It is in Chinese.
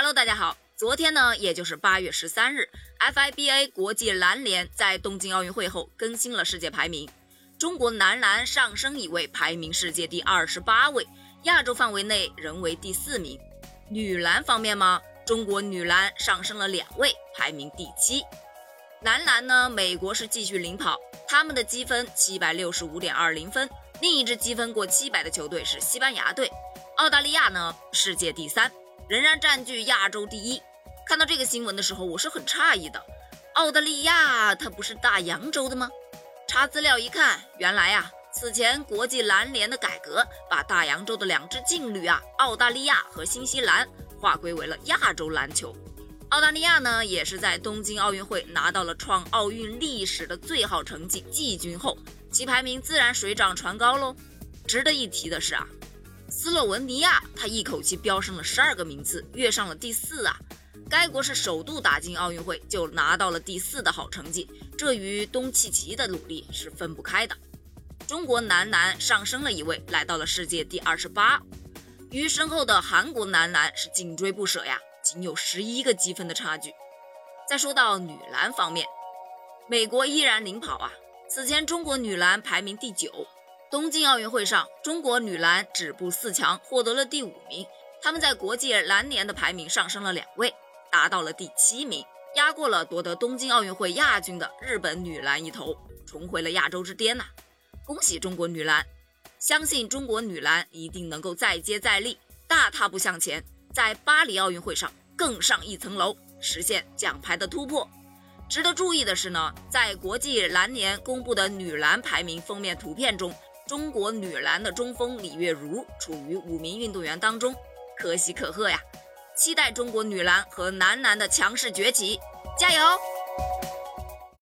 Hello，大家好。昨天呢，也就是八月十三日，FIBA 国际篮联在东京奥运会后更新了世界排名，中国男篮上升一位，排名世界第二十八位，亚洲范围内仍为第四名。女篮方面吗，中国女篮上升了两位，排名第七。男篮呢，美国是继续领跑，他们的积分七百六十五点二零分，另一支积分过七百的球队是西班牙队。澳大利亚呢，世界第三。仍然占据亚洲第一。看到这个新闻的时候，我是很诧异的。澳大利亚它不是大洋洲的吗？查资料一看，原来呀，此前国际篮联的改革，把大洋洲的两支劲旅啊，澳大利亚和新西兰划归为了亚洲篮球。澳大利亚呢，也是在东京奥运会拿到了创奥运历史的最好成绩季军后，其排名自然水涨船高喽。值得一提的是啊。斯洛文尼亚，他一口气飙升了十二个名次，跃上了第四啊！该国是首度打进奥运会就拿到了第四的好成绩，这与东契奇的努力是分不开的。中国男篮上升了一位，来到了世界第二十八，与身后的韩国男篮是紧追不舍呀，仅有十一个积分的差距。再说到女篮方面，美国依然领跑啊！此前中国女篮排名第九。东京奥运会上，中国女篮止步四强，获得了第五名。他们在国际篮联的排名上升了两位，达到了第七名，压过了夺得东京奥运会亚军的日本女篮一头，重回了亚洲之巅呐！恭喜中国女篮，相信中国女篮一定能够再接再厉，大踏步向前，在巴黎奥运会上更上一层楼，实现奖牌的突破。值得注意的是呢，在国际篮联公布的女篮排名封面图片中。中国女篮的中锋李月如处于五名运动员当中，可喜可贺呀！期待中国女篮和男篮的强势崛起，加油！